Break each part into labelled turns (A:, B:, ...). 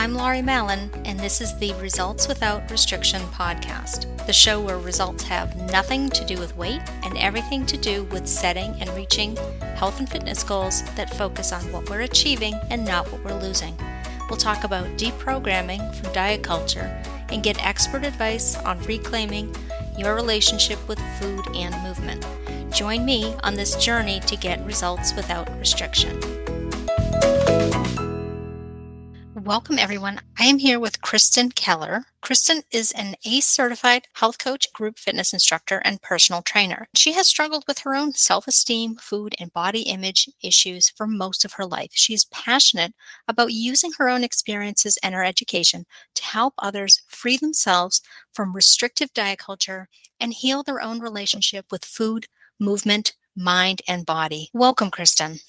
A: I'm Laurie Mallon, and this is the Results Without Restriction podcast, the show where results have nothing to do with weight and everything to do with setting and reaching health and fitness goals that focus on what we're achieving and not what we're losing. We'll talk about deprogramming from diet culture and get expert advice on reclaiming your relationship with food and movement. Join me on this journey to get results without restriction. Welcome, everyone. I am here with Kristen Koeller. Kristen is an ACE certified health coach, group fitness instructor, and personal trainer. She has struggled with her own self esteem, food, and body image issues for most of her life. She is passionate about using her own experiences and her education to help others free themselves from restrictive diet culture and heal their own relationship with food, movement, mind, and body. Welcome, Kristen.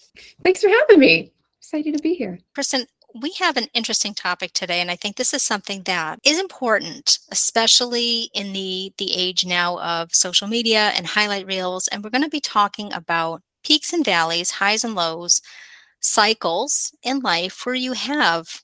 B: Thanks for having me. Excited to be here.
A: Kristen, we have an interesting topic today, and I think this is something that is important, especially in the, the age now of social media and highlight reels. And we're going to be talking about peaks and valleys, highs and lows, cycles in life where you have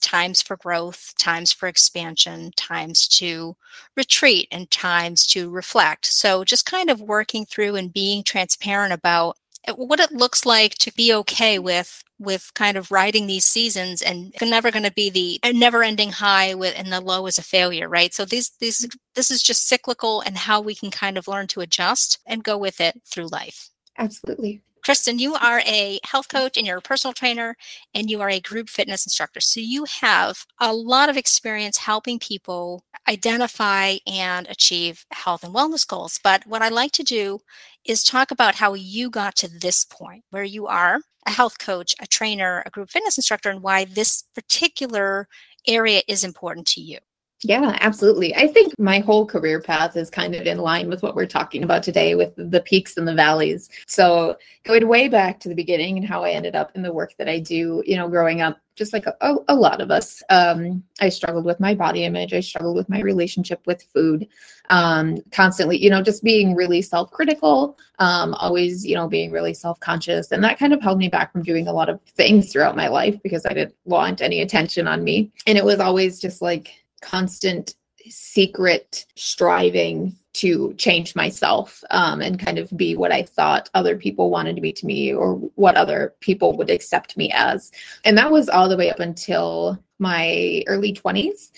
A: times for growth, times for expansion, times to retreat, and times to reflect. So, just kind of working through and being transparent about Uh, what it looks like to be okay with with kind of riding these seasons and never going to be the uh, never ending high with and the low is a failure right? So these these mm-hmm. this is just cyclical and how we can kind of learn to adjust and go with it through life.
B: Absolutely
A: Kristen, you are a health coach and you're a personal trainer and you are a group fitness instructor. So you have a lot of experience helping people identify and achieve health and wellness goals. But what I like to do is talk about how you got to this point where you are a health coach, a trainer, a group fitness instructor, and why this particular area is important to you.
B: Yeah, absolutely. I think my whole career path is kind of in line with what we're talking about today with the peaks and the valleys. So, going way back to the beginning and how I ended up in the work that I do, you know, growing up, just like a, a lot of us, um, I struggled with my body image. I struggled with my relationship with food, um, constantly, you know, just being really self critical, um, always, you know, being really self conscious. And that kind of held me back from doing a lot of things throughout my life because I didn't want any attention on me. And it was always just like, constant secret striving to change myself um, and kind of be what I thought other people wanted to be to me or what other people would accept me as. And that was all the way up until my early 20s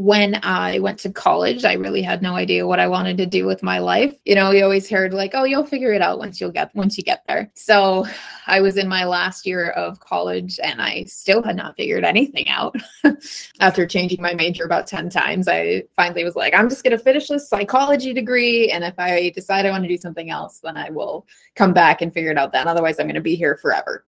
B: when I went to college, I really had no idea what I wanted to do with my life. You know, we always heard like, "Oh, you'll figure it out once you'll get once you get there." So, I was in my last year of college and I still had not figured anything out. After changing my major about 10 times, I finally was like, "I'm just going to finish this psychology degree and if I decide I want to do something else, then I will come back and figure it out then. Otherwise, I'm going to be here forever."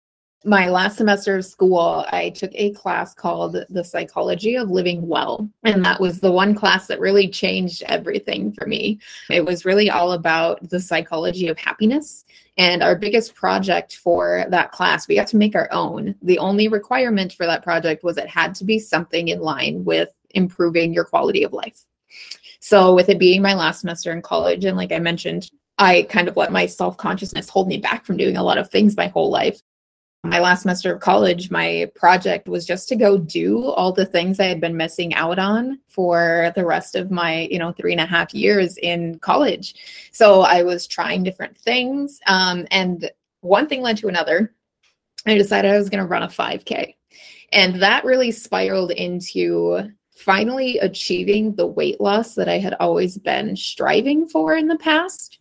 B: My last semester of school, I took a class called The Psychology of Living Well. And that was the one class that really changed everything for me. It was really all about the psychology of happiness. And our biggest project for that class, we got to make our own. The only requirement for that project was it had to be something in line with improving your quality of life. So, with it being my last semester in college, and like I mentioned, I kind of let my self consciousness hold me back from doing a lot of things my whole life my last semester of college, my project was just to go do all the things I had been missing out on for the rest of my, you know, three and a half years in college. So I was trying different things. Um, and one thing led to another. I decided I was going to run a 5K. And that really spiraled into finally achieving the weight loss that I had always been striving for in the past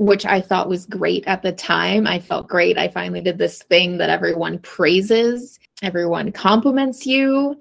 B: which I thought was great at the time. I felt great. I finally did this thing that everyone praises, everyone compliments you.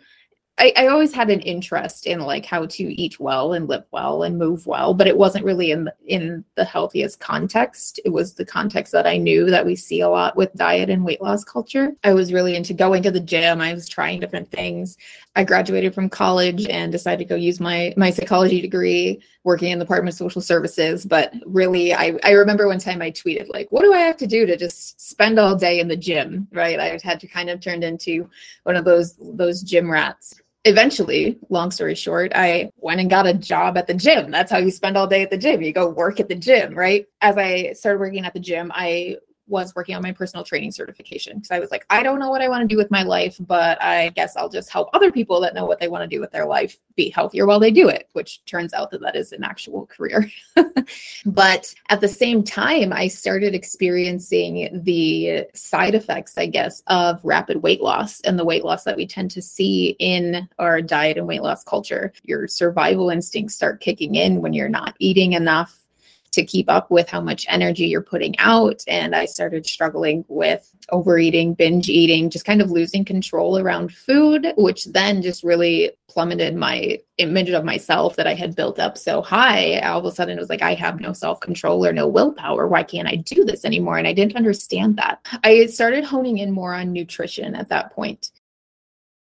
B: I, I, always had an interest in like how to eat well and live well and move well, but it wasn't really in the, in the healthiest context. It was the context that I knew that we see a lot with diet and weight loss culture. I was really into going to the gym. I was trying different things. I graduated from college and decided to go use my my psychology degree working in the Department of Social Services. But really, I, I remember one time I tweeted like, "What do I have to do to just spend all day in the gym?" Right? I had to kind of turned into one of those those gym rats eventually, long story short, I went and got a job at the gym. That's how you spend all day at the gym. You go work at the gym, right? As I started working at the gym, I was working on my personal training certification because I was like, I don't know what I want to do with my life, but I guess I'll just help other people that know what they want to do with their life be healthier while they do it, which turns out that that is an actual career. but at the same time, I started experiencing the side effects, I guess, of rapid weight loss and the weight loss that we tend to see in our diet and weight loss culture. Your survival instincts start kicking in when you're not eating enough to keep up with how much energy you're putting out. And I started struggling with overeating, binge eating, just kind of losing control around food, which then just really plummeted my image of myself that I had built up so high. All of a sudden, it was like, I have no self control or no willpower. Why can't I do this anymore? And I didn't understand that. I started honing in more on nutrition at that point.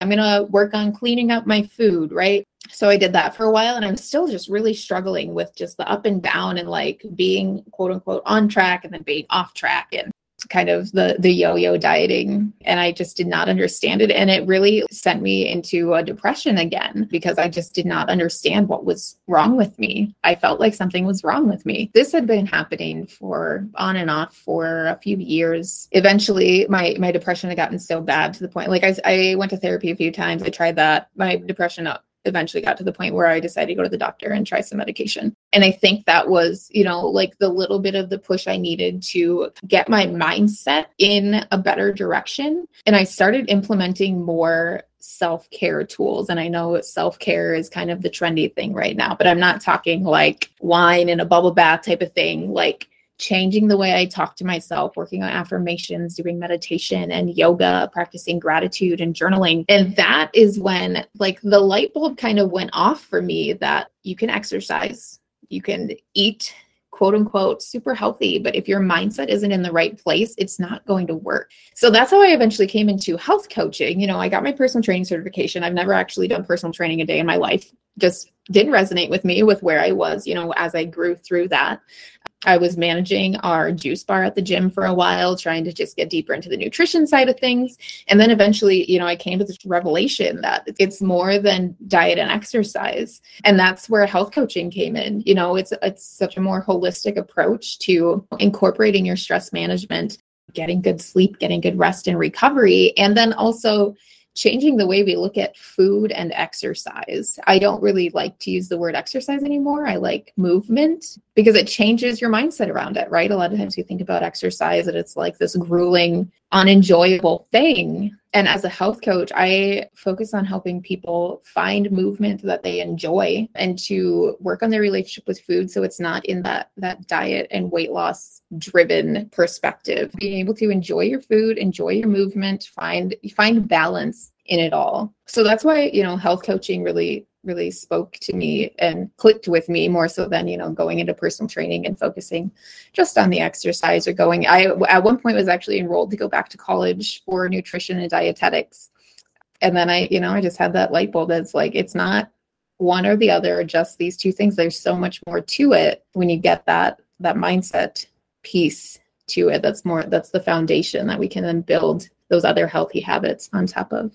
B: I'm going to work on cleaning up my food, right? So I did that for a while and I'm still just really struggling with just the up and down and like being quote unquote on track and then being off track and kind of the the yo-yo dieting and I just did not understand it and it really sent me into a depression again because I just did not understand what was wrong with me. I felt like something was wrong with me. This had been happening for on and off for a few years. Eventually my my depression had gotten so bad to the point like I I went to therapy a few times. I tried that. My depression eventually got to the point where I decided to go to the doctor and try some medication. And I think that was, you know, like the little bit of the push I needed to get my mindset in a better direction. And I started implementing more self care tools. And I know self care is kind of the trendy thing right now, but I'm not talking like wine and a bubble bath type of thing. Like, changing the way I talk to myself, working on affirmations, doing meditation and yoga, practicing gratitude and journaling. And that is when like the light bulb kind of went off for me that you can exercise, you can eat quote unquote super healthy but if your mindset isn't in the right place it's not going to work. So that's how i eventually came into health coaching. You know i got my personal training certification. I've never actually done personal training a day in my life. Just didn't resonate with me with where i was you know as i grew through that I was managing our juice bar at the gym for a while, trying to just get deeper into the nutrition side of things. And then eventually, you know, I came to this revelation that it's more than diet and exercise. And that's where health coaching came in. You know, it's it's such a more holistic approach to incorporating your stress management, getting good sleep, getting good rest and recovery, and then also changing the way we look at food and exercise. I don't really like to use the word exercise anymore. I like movement because it changes your mindset around it, right? A lot of times you think about exercise and it's like this grueling, unenjoyable thing. And as a health coach, I focus on helping people find movement that they enjoy and to work on their relationship with food so it's not in that that diet and weight loss driven perspective. Being able to enjoy your food, enjoy your movement, find find balance in it all. So that's why, you know, health coaching really really spoke to me and clicked with me more so than you know going into personal training and focusing just on the exercise or going. I at one point was actually enrolled to go back to college for nutrition and dietetics. And then i you know i just had that light bulb that's like it's not one or the other just these two things. There's so much more to it when you get that that mindset piece to it that's more that's the foundation that we can then build those other healthy habits on top of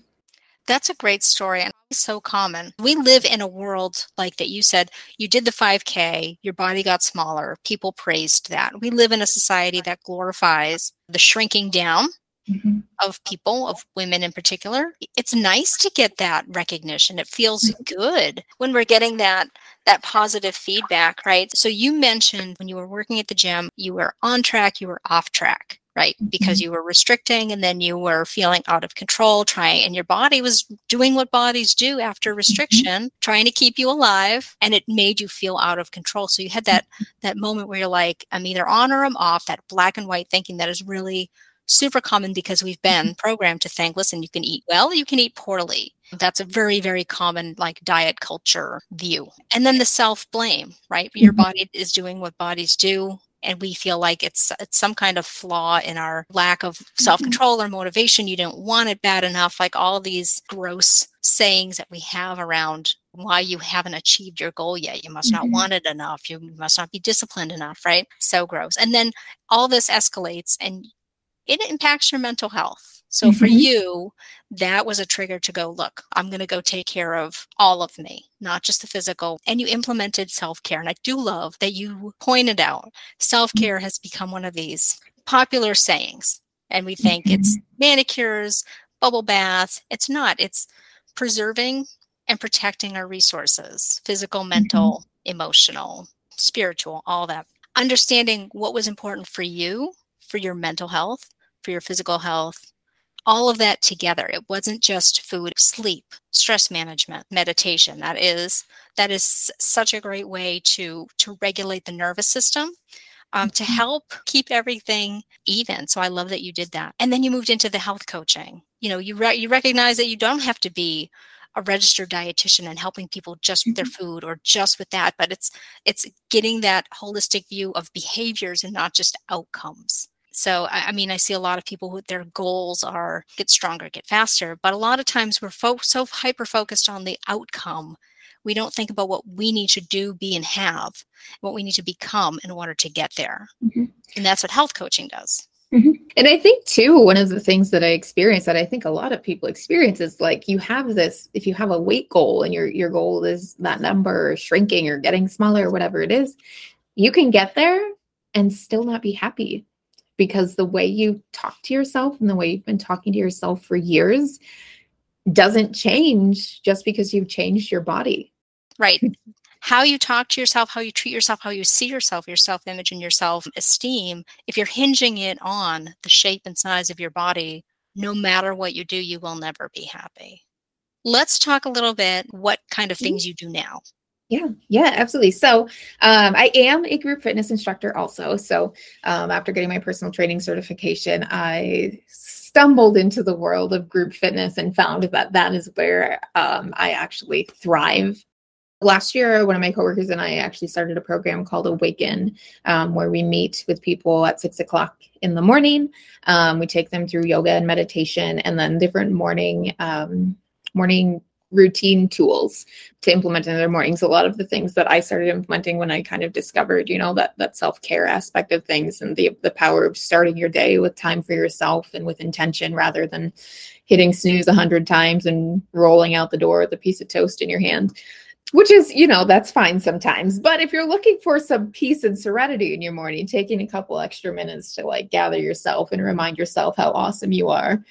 A: that's a great story and so common. We live in a world like that you said, you did the 5K, your body got smaller, people praised that. We live in a society that glorifies the shrinking down mm-hmm. of people, of women in particular. It's nice to get that recognition. It feels mm-hmm. good when we're getting that that positive feedback, right? So you mentioned when you were working at the gym, you were on track, you were off track right? Because mm-hmm. you were restricting and then you were feeling out of control, trying, and your body was doing what bodies do after mm-hmm. restriction, trying to keep you alive, and it made you feel out of control. So you had that mm-hmm. that moment where you're like, I'm either on or I'm off. That black and white thinking that is really super common because we've been programmed to think, listen, you can eat well, you can eat poorly. That's a very, very common like diet culture view. And then the self blame, right? Your body is doing what bodies do and we feel like it's it's some kind of flaw in our lack of mm-hmm. self-control or motivation you don't want it bad enough like all these gross sayings that we have around why you haven't achieved your goal yet. You must mm-hmm. not want it enough. You must not be disciplined enough right? So gross. And then all this escalates and it impacts your mental health So mm-hmm. for you, that was a trigger to go, look, I'm going to go take care of all of me, not just the physical. And you implemented self care. And I do love that you pointed out self care has become one of these popular sayings. And we think mm-hmm. it's manicures, bubble baths. It's not, it's preserving and protecting our resources physical, mental, mm-hmm. emotional, spiritual, all that. Understanding what was important for you, for your mental health, for your physical health, all of that together. It wasn't just food, sleep, stress management, meditation. That is that is such a great way to to regulate the nervous system. Um, to mm-hmm. help keep everything even. So I love that you did that. And then you moved into the health coaching. You know, you re- you recognize that you don't have to be a registered dietitian and helping people just with their mm-hmm. food or just with that, but it's it's getting that holistic view of behaviors and not just outcomes. So, I, I mean, I see a lot of people who their goals are get stronger, get faster, but a lot of times we're fo- so hyper focused on the outcome. We don't think about what we need to do, be, and have, what we need to become in order to get there. Mm-hmm. And that's what health coaching does.
B: Mm-hmm. And I think too, one of the things that I experience that I think a lot of people experience is like you have this, if you have a weight goal and your your goal is that number or shrinking or getting smaller or whatever it is, you can get there and still not be happy because the way you talk to yourself and the way you've been talking to yourself for years doesn't change just because you've changed your body.
A: Right. How you talk to yourself, how you treat yourself, how you see yourself, your self image and your self esteem, if you're hinging it on the shape and size of your body, no matter what you do, you will never be happy. Let's talk a little bit what kind of mm-hmm. things you do now.
B: Yeah, yeah, absolutely. So um, I am a group fitness instructor also. So um, after getting my personal training certification, I stumbled into the world of group fitness and found that that is where um, I actually thrive. Last year, one of my coworkers and I actually started a program called Awaken, um, where we meet with people at six o'clock in the morning. Um, we take them through yoga and meditation, and then different morning um, morning routine tools to implement in their mornings. A lot of the things that I started implementing when I kind of discovered, you know, that that self-care aspect of things and the the power of starting your day with time for yourself and with intention rather than hitting snooze a hundred times and rolling out the door with a piece of toast in your hand which is you know that's fine sometimes. But if you're looking for some peace and serenity in your morning taking a couple extra minutes to like gather yourself and remind yourself how awesome you are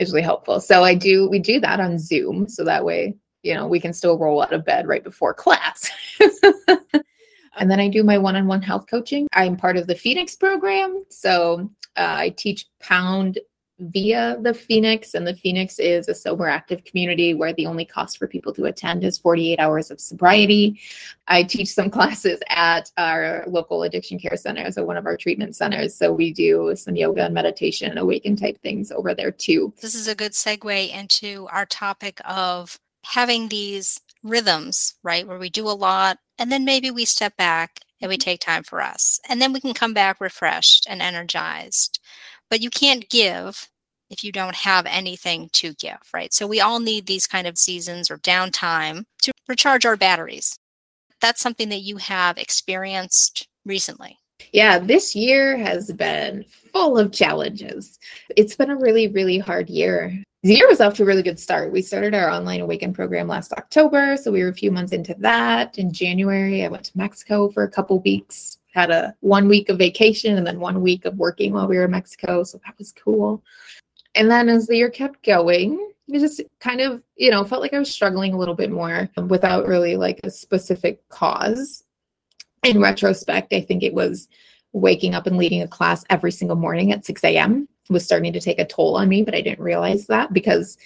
B: is really helpful. So i do we do that on zoom so that way you know we can still roll out of bed right before class. And then i do my one-on-one health coaching. I'm part of the phoenix program so uh, i teach pound via the Phoenix. And the Phoenix is a sober active community where the only cost for people to attend is 48 hours of sobriety. I teach some classes at our local addiction care center, so one of our treatment centers. So we do some yoga and meditation, awaken type things over there too.
A: This is a good segue into our topic of having these rhythms, right? Where we do a lot and then maybe we step back and we mm-hmm. take time for us. And then we can come back refreshed and energized but you can't give if you don't have anything to give, right? So we all need these kind of seasons or downtime to recharge our batteries. That's something that you have experienced recently.
B: Yeah, this year has been full of challenges. It's been a really, really hard year. The year was off to a really good start. We started our online awaken program last October, so we were a few months into that. In January, I went to Mexico for a couple weeks had a one week of vacation and then one week of working while we were in Mexico. So that was cool. And then as the year kept going, it just kind of, you know, felt like I was struggling a little bit more without really like a specific cause. In retrospect, I think it was waking up and leading a class every single morning at 6 a.m. was starting to take a toll on me, but I didn't realize that because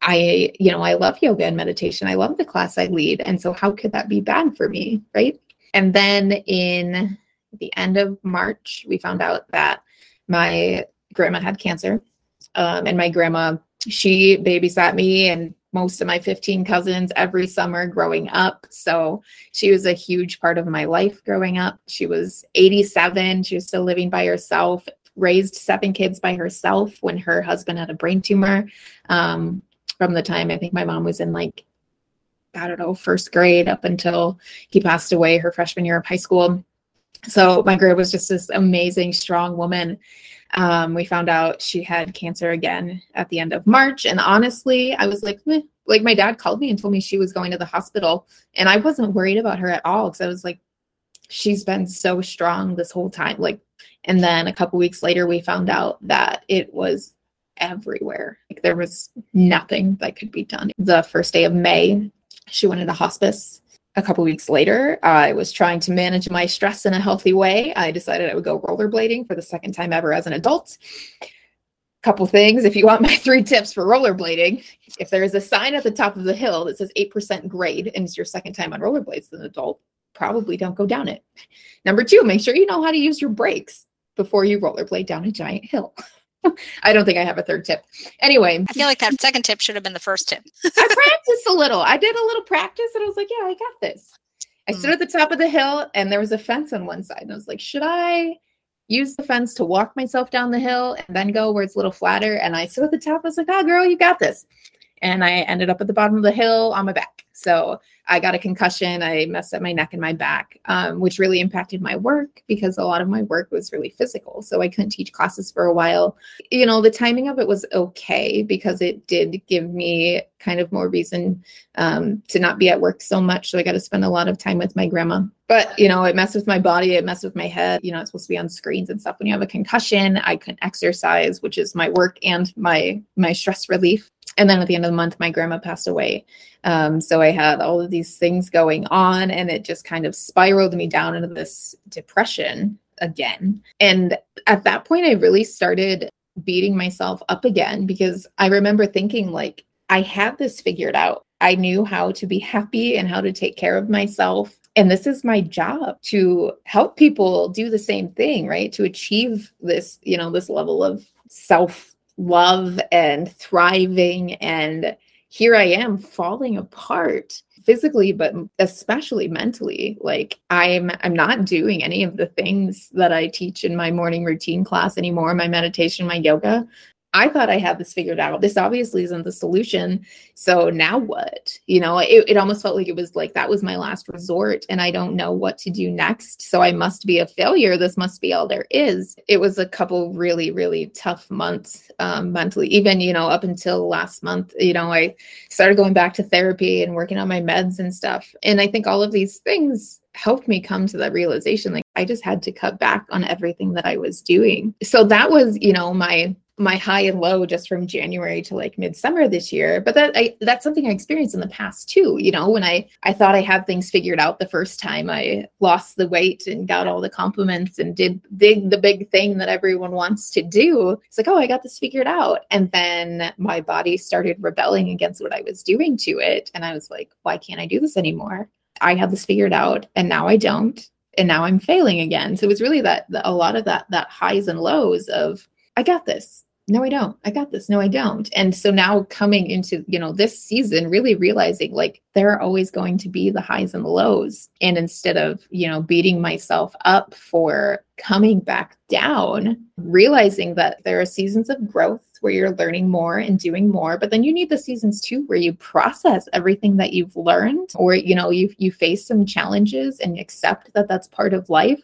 B: I, you know, I love yoga and meditation. I love the class I lead. And so how could that be bad for me? Right. And then in the end of March, we found out that my grandma had cancer. Um, and my grandma, she babysat me and most of my 15 cousins every summer growing up. So she was a huge part of my life growing up. She was 87. She was still living by herself, raised seven kids by herself when her husband had a brain tumor. Um, from the time I think my mom was in like I don't know, first grade up until he passed away her freshman year of high school. So my grandma was just this amazing, strong woman. Um, we found out she had cancer again at the end of March. And honestly, I was like, Meh. like my dad called me and told me she was going to the hospital. And I wasn't worried about her at all because I was like, she's been so strong this whole time. Like, and then a couple weeks later, we found out that it was everywhere. Like there was nothing that could be done. The first day of May, she went into hospice. A couple weeks later, I was trying to manage my stress in a healthy way. I decided I would go rollerblading for the second time ever as an adult. Couple things. If you want my three tips for rollerblading, if there is a sign at the top of the hill that says 8% grade and it's your second time on rollerblades as an adult, probably don't go down it. Number two, make sure you know how to use your brakes before you rollerblade down a giant hill. I don't think I have a third tip. Anyway,
A: I feel like that second tip should have been the first tip.
B: I practiced a little. I did a little practice and I was like, yeah, I got this. I stood hmm. at the top of the hill and there was a fence on one side. And I was like, should I use the fence to walk myself down the hill and then go where it's a little flatter? And I stood at the top. I was like, oh, girl, you got this. And I ended up at the bottom of the hill on my back. So I got a concussion. I messed up my neck and my back, um, which really impacted my work because a lot of my work was really physical. So I couldn't teach classes for a while. You know, the timing of it was okay because it did give me kind of more reason um, to not be at work so much. So I got to spend a lot of time with my grandma. But, you know, it messed with my body, it messed with my head. You know, it's supposed to be on screens and stuff. When you have a concussion, I couldn't exercise, which is my work and my my stress relief and then at the end of the month my grandma passed away. Um, so i had all of these things going on and it just kind of spiraled me down into this depression again. And at that point i really started beating myself up again because i remember thinking like i had this figured out. I knew how to be happy and how to take care of myself. And this is my job to help people do the same thing right? To achieve this you know this level of self love and thriving and here I am falling apart physically but especially mentally. Like I'm I'm not doing any of the things that I teach in my morning routine class anymore my meditation my yoga I thought I had this figured out. This obviously isn't the solution. So now what? You know, it, it almost felt like it was like that was my last resort and I don't know what to do next. So I must be a failure. This must be all there is. It was a couple really, really tough months um, mentally. Even, you know, up until last month, you know, I started going back to therapy and working on my meds and stuff. And I think all of these things helped me come to that realization like I just had to cut back on everything that I was doing. So that was, you know, my my high and low just from January to like midsummer this year. But that I that's something I experienced in the past too. You know, when I I thought I had things figured out the first time I lost the weight and got all the compliments and did did the big thing that everyone wants to do. It's like, oh, I got this figured out. And then my body started rebelling against what I was doing to it. And I was like, why can't I do this anymore? I had this figured out and now I don't. And now I'm failing again. So it was really that, that a lot of that that highs and lows of I got this no i don't. I got this. No i don't. And so now coming into you know this season really realizing like there are always going to be the highs and the lows. And instead of you know beating myself up for coming back down realizing that there are seasons of growth where you're learning more and doing more but then you need the seasons too where you process everything that you've learned or you know you you face some challenges and accept that that's part of life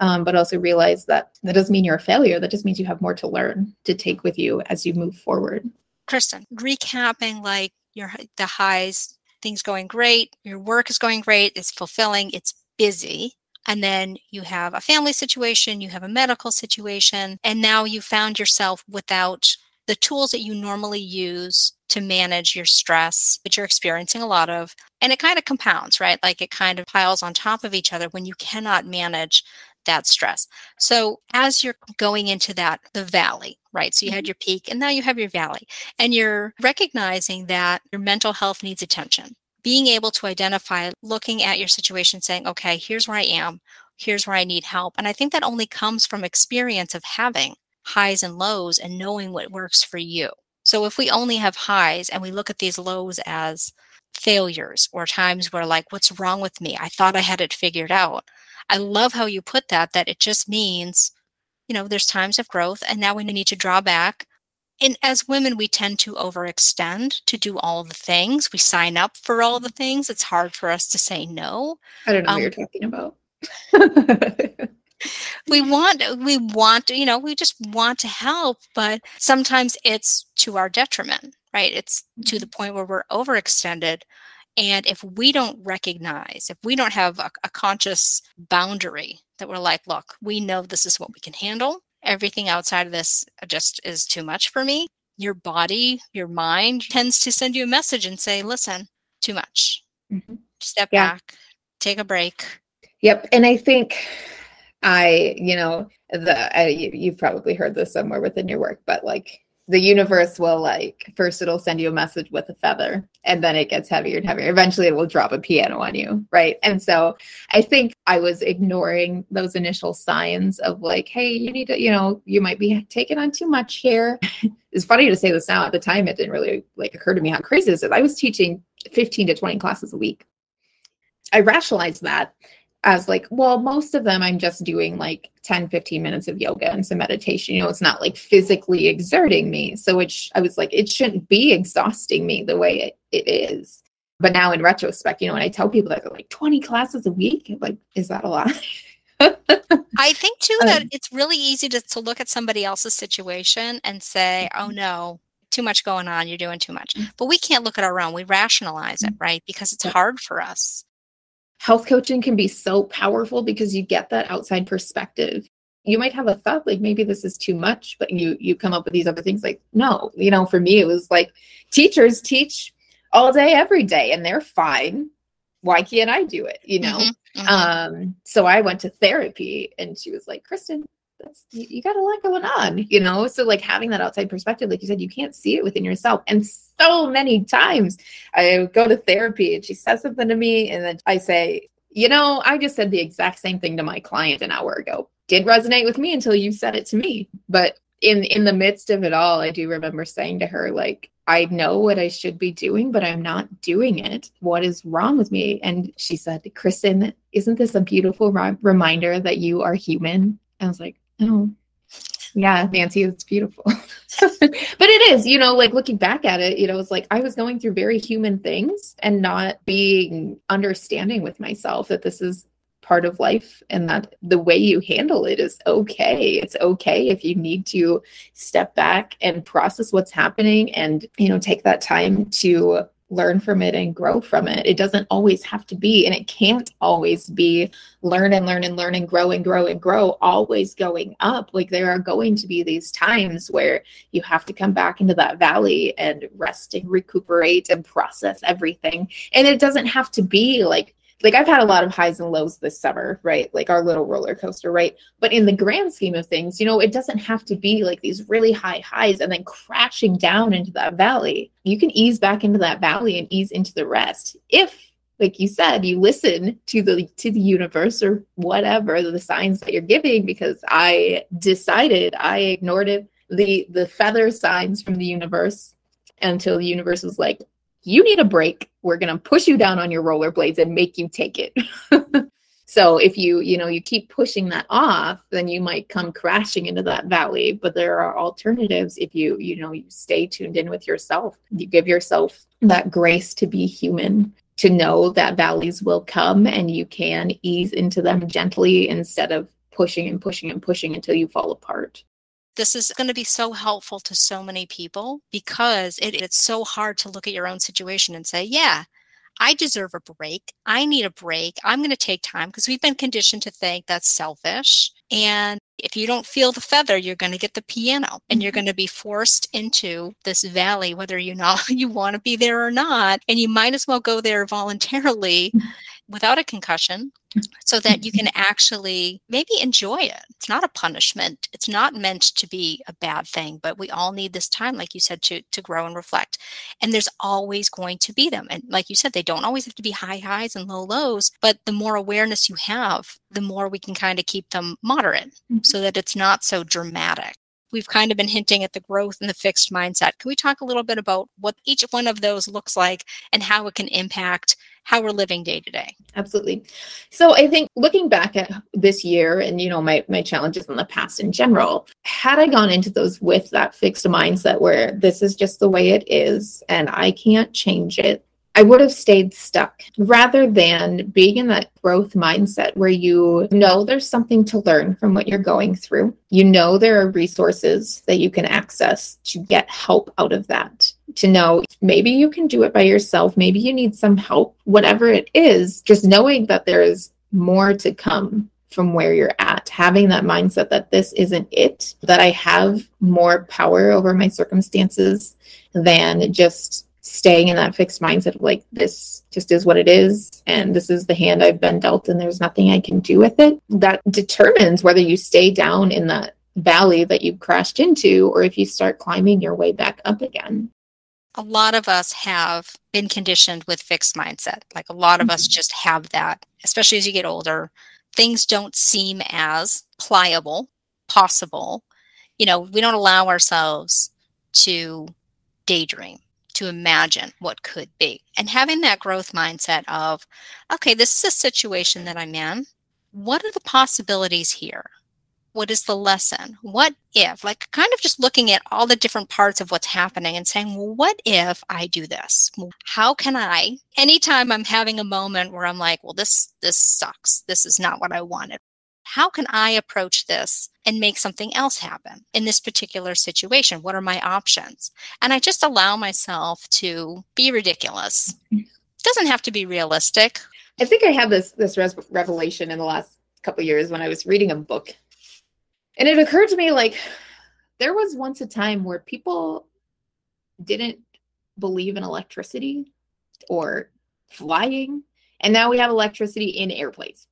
B: um, but also realize that that doesn't mean you're a failure. That just means you have more to learn to take with you as you move forward.
A: Kristen, recapping like your the highs, things going great, your work is going great, it's fulfilling, it's busy. And then you have a family situation, you have a medical situation, and now you found yourself without the tools that you normally use to manage your stress that you're experiencing a lot of. And it kind of compounds, right? Like it kind of piles on top of each other when you cannot manage that stress. So as you're going into that, the valley, right? So you had mm-hmm. your peak and now you have your valley and you're recognizing that your mental health needs attention. Being able to identify, looking at your situation, saying, okay, here's where I am, here's where I need help. And I think that only comes from experience of having highs and lows and knowing what works for you. So if we only have highs and we look at these lows as failures or times where like what's wrong with me i thought i had it figured out I love how you put that, that it just means, you know, there's times of growth and now we need to draw back. And as women, we tend to overextend to do all the things. We sign up for all the things. It's hard for us to say no.
B: I don't know um, what you're talking about.
A: we want we want you know we just want to help but sometimes it's to our detriment right it's to the mm-hmm. point where we're overextended and if we don't recognize if we don't have a, a conscious boundary that we're like look we know this is what we can handle. Everything outside of this just is too much for me. Your body your mind tends to send you a message and say listen too much. Mm-hmm. step yeah. back. Take a break.
B: Yep. And i think I, you know, the I, you've probably heard this somewhere within your work, but like the universe will like first it'll send you a message with a feather and then it gets heavier and heavier. Eventually it will drop a piano on you right? And so i think i was ignoring those initial signs of like hey you need to you know you might be taking on too much here. It's funny to say this now. At the time it didn't really like occur to me how crazy this is. I was teaching 15 to 20 classes a week. I rationalized that as like, well, most of them I'm just doing like 10, 15 minutes of yoga and some meditation. You know, it's not like physically exerting me. So it sh- I was like, it shouldn't be exhausting me the way it, it is. But now in retrospect, you know, when I tell people that they're like 20 classes a week, like, is that a lot?
A: I think too that um, it's really easy to, to look at somebody else's situation and say, oh mm-hmm. no, too much going on, you're doing too much. Mm. But we can't look at our own. We rationalize it, mm. right? Because it's hard for us
B: health coaching can be so powerful because you get that outside perspective. You might have a thought like maybe this is too much but you you come up with these other things like no you know for me it was like teachers teach all day every day and they're fine. Why can't i do it you know? Mm-hmm, mm-hmm. um so i went to therapy and she was like kristen that's you, you got a lot going on, you know? So like having that outside perspective, like you said, you can't see it within yourself. And so many times I go to therapy and she says something to me and then I say, you know, I just said the exact same thing to my client an hour ago. Did resonate with me until you said it to me. But in in the midst of it all, I do remember saying to her, like, I know what I should be doing, but I'm not doing it. What is wrong with me? And she said, Kristen, isn't this a beautiful reminder that you are human? I was like, Oh, yeah, Nancy, it's beautiful. but it is, you know, like looking back at it, you know, it's like I was going through very human things and not being understanding with myself that this is part of life and that the way you handle it is okay. It's okay if you need to step back and process what's happening and, you know, take that time to learn from it and grow from it. It doesn't always have to be, and it can't always be learn and learn and learn and grow and grow and grow, always going up. Like there are going to be these times where you have to come back into that valley and rest and recuperate and process everything. And it doesn't have to be like like I've had a lot of highs and lows this summer, right? Like our little roller coaster, right? But in the grand scheme of things, you know, it doesn't have to be like these really high highs and then crashing down into that valley. You can ease back into that valley and ease into the rest if like you said you listen to the to the universe or whatever the signs that you're giving because i decided i ignored it the the feather signs from the universe until the universe was like you need a break. We're going to push you down on your rollerblades and make you take it. so if you, you know, you keep pushing that off, then you might come crashing into that valley, but there are alternatives if you, you know, you stay tuned in with yourself. You give yourself that grace to be human to know that valleys will come and you can ease into them gently instead of pushing and pushing and pushing until you fall apart
A: this is going to be so helpful to so many people because it, it's so hard to look at your own situation and say, yeah, I deserve a break. I need a break. I'm going to take time because we've been conditioned to think that's selfish. And if you don't feel the feather, you're going to get the piano and you're mm-hmm. going to be forced into this valley, whether you know you want to be there or not. And you might as well go there voluntarily. without a concussion so that you can actually maybe enjoy it. It's not a punishment. It's not meant to be a bad thing, but we all need this time, like you said, to, to grow and reflect. And there's always going to be them. And like you said, they don't always have to be high highs and low lows, but the more awareness you have, the more we can kind of keep them moderate mm-hmm. so that it's not so dramatic we've kind of been hinting at the growth and the fixed mindset. Can we talk a little bit about what each one of those looks like and how it can impact how we're living day to day.
B: Absolutely. So I think looking back at this year and you know my my challenges in the past in general, had I gone into those with that fixed mindset where this is just the way it is and I can't change it, I would have stayed stuck rather than being in that growth mindset where you know there's something to learn from what you're going through. You know there are resources that you can access to get help out of that. To know maybe you can do it by yourself, maybe you need some help, whatever it is, just knowing that there's more to come from where you're at, having that mindset that this isn't it, that I have more power over my circumstances than just staying in that fixed mindset of like, this just is what it is, and this is the hand I've been dealt, and there's nothing I can do with it. That determines whether you stay down in that valley that you crashed into or if you start climbing your way back up again
A: a lot of us have been conditioned with fixed mindset. Like a lot of mm-hmm. us just have that, especially as you get older things don't seem as pliable, possible. You know, we don't allow ourselves to daydream, to imagine what could be. And having that growth mindset of, okay, this is a situation that I'm in. What are the possibilities here? what is the lesson? What if, like, kind of just looking at all the different parts of what's happening and saying, well, what if I do this? How can I, anytime I'm having a moment where I'm like, well, this, this sucks. This is not what I wanted. How can I approach this and make something else happen in this particular situation? What are my options? And I just allow myself to be ridiculous. It doesn't have to be realistic.
B: I think I had this this revelation in the last couple years when I was reading a book and it occurred to me like there was once a time where people didn't believe in electricity or flying. And now we have electricity in airplanes.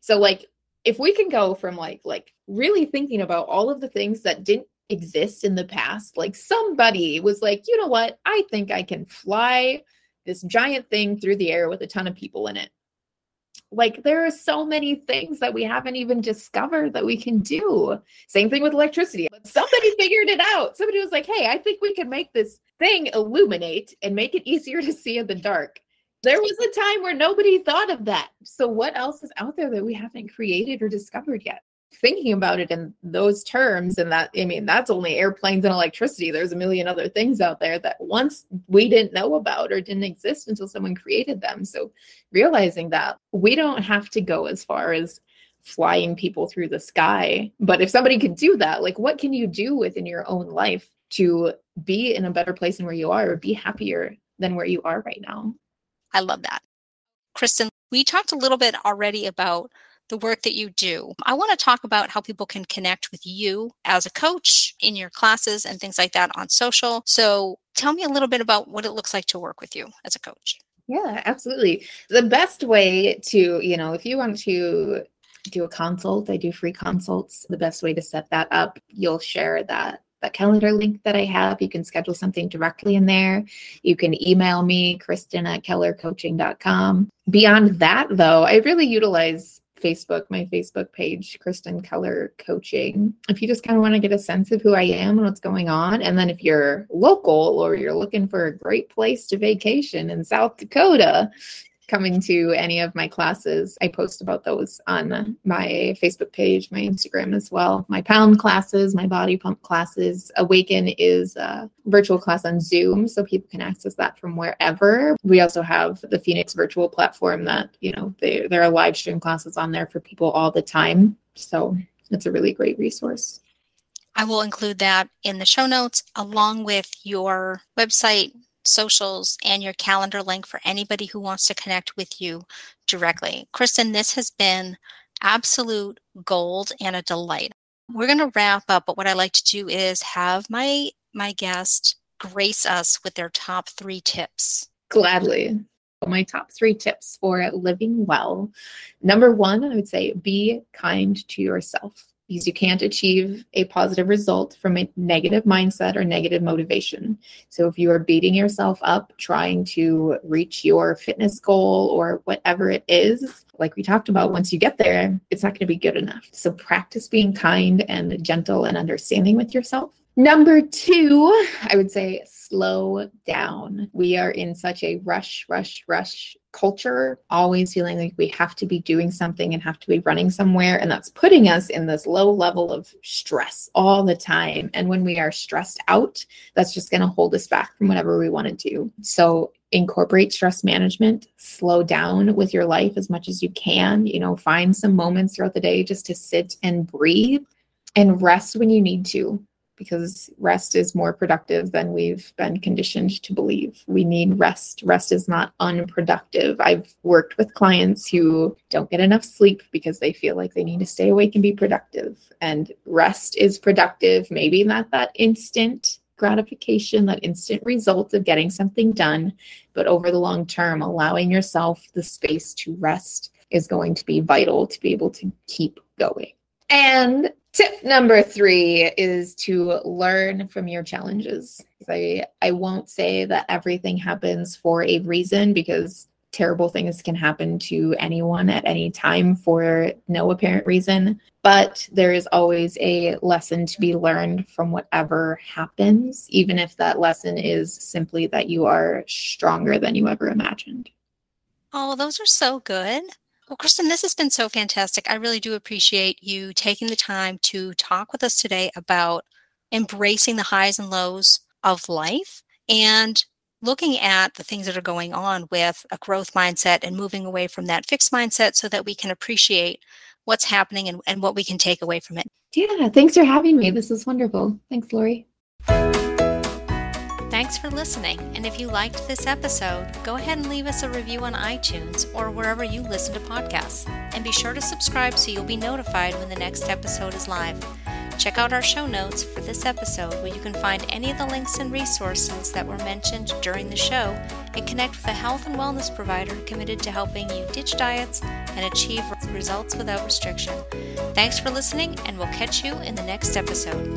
B: So like if we can go from like like really thinking about all of the things that didn't exist in the past, like somebody was like, you know what? I think I can fly this giant thing through the air with a ton of people in it. Like there are so many things that we haven't even discovered that we can do. Same thing with electricity. But somebody figured it out. Somebody was like hey i think we can make this thing illuminate and make it easier to see in the dark there was a time where nobody thought of that. So what else is out there that we haven't created or discovered yet? Thinking about it in those terms and that i mean that's only airplanes and electricity. There's a million other things out there that once we didn't know about or didn't exist until someone created them. So realizing that we don't have to go as far as flying people through the sky. But if somebody could do that like what can you do within your own life to be in a better place than where you are or be happier than where you are right now
A: i love that kristen we talked a little bit already about the work that you do. I want to talk about how people can connect with you as a coach in your classes and things like that on social. So tell me a little bit about what it looks like to work with you as a coach.
B: Yeah, absolutely. The best way to, you know, if you want to do a consult, I do free consults. The best way to set that up, you'll share that that calendar link that I have. You can schedule something directly in there. You can email me, Kristen at koellercoaching.com. Beyond that, though, I really utilize Facebook, my Facebook page, Kristen Koeller Coaching. If you just kind of want to get a sense of who I am and what's going on. And then if you're local or you're looking for a great place to vacation in South Dakota, coming to any of my classes. I post about those on my Facebook page, my Instagram as well. My pound classes, my body pump classes. Awaken is a virtual class on Zoom, so people can access that from wherever. We also have the Phoenix virtual platform that, you know, they, there are live stream classes on there for people all the time. So it's a really great resource.
A: I will include that in the show notes along with your website, socials, and your calendar link for anybody who wants to connect with you directly. Kristen, this has been absolute gold and a delight. We're going to wrap up, but what I like to do is have my my guest grace us with their top 3 tips.
B: Gladly. My top 3 tips for living well. Number 1, I would say be kind to yourself because you can't achieve a positive result from a negative mindset or negative motivation. So if you are beating yourself up trying to reach your fitness goal or whatever it is, like we talked about, once you get there, it's not going to be good enough. So practice being kind and gentle and understanding with yourself. Number two, I would say slow down. We are in such a rush, rush, rush culture, always feeling like we have to be doing something and have to be running somewhere. And that's putting us in this low level of stress all the time. And when we are stressed out, that's just going to hold us back from whatever we want to do. So incorporate stress management, slow down with your life as much as you can. You know, find some moments throughout the day just to sit and breathe and rest when you need to because rest is more productive than we've been conditioned to believe. We need rest. Rest is not unproductive. I've worked with clients who don't get enough sleep because they feel like they need to stay awake and be productive. And rest is productive, maybe not that instant gratification, that instant result of getting something done, but over the long term, allowing yourself the space to rest is going to be vital to be able to keep going. And Tip number three is to learn from your challenges. I, I won't say that everything happens for a reason because terrible things can happen to anyone at any time for no apparent reason. But there is always a lesson to be learned from whatever happens, even if that lesson is simply that you are stronger than you ever imagined.
A: Oh, those are so good. Well, Kristen, this has been so fantastic. I really do appreciate you taking the time to talk with us today about embracing the highs and lows of life and looking at the things that are going on with a growth mindset and moving away from that fixed mindset so that we can appreciate what's happening and, and what we can take away from it.
B: Yeah, thanks for having me. This was wonderful. Thanks, Lori.
A: Thanks for listening, and if you liked this episode, go ahead and leave us a review on iTunes or wherever you listen to podcasts. And be sure to subscribe so you'll be notified when the next episode is live. Check out our show notes for this episode where you can find any of the links and resources that were mentioned during the show and connect with a health and wellness provider committed to helping you ditch diets and achieve results without restriction. Thanks for listening, and we'll catch you in the next episode.